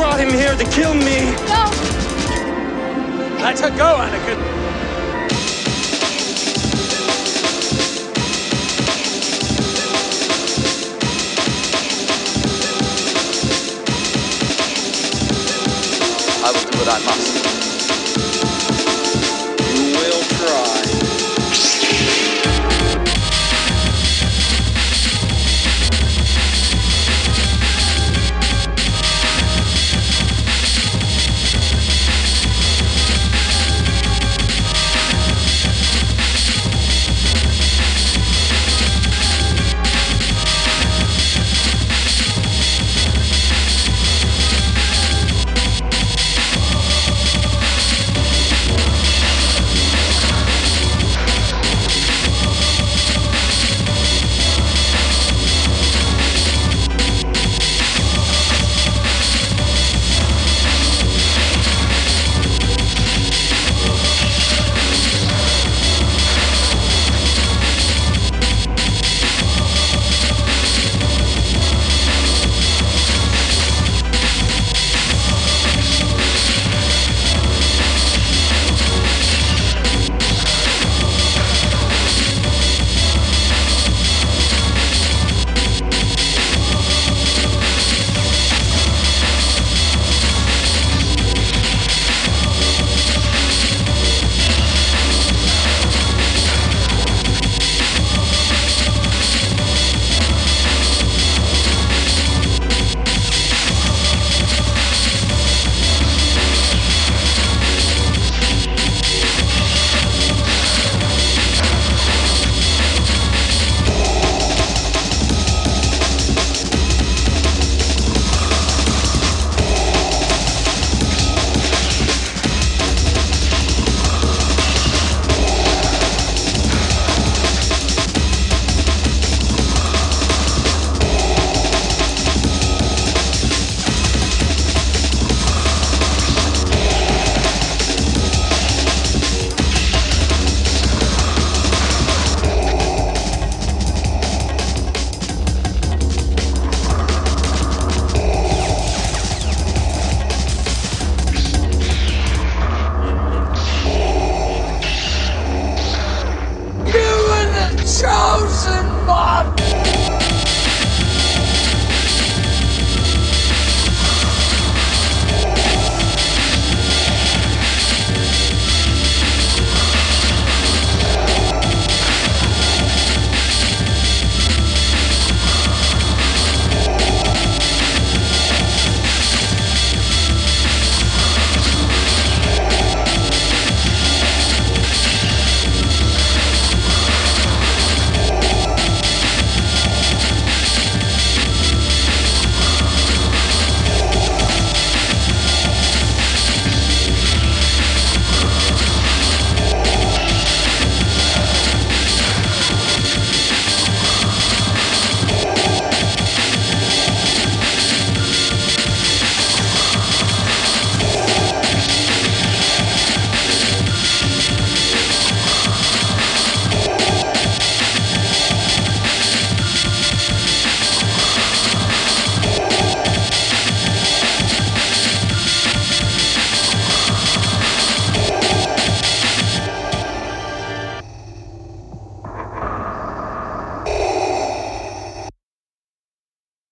brought him here to kill me. No. Let her go, Anakin. I will do what I must. One.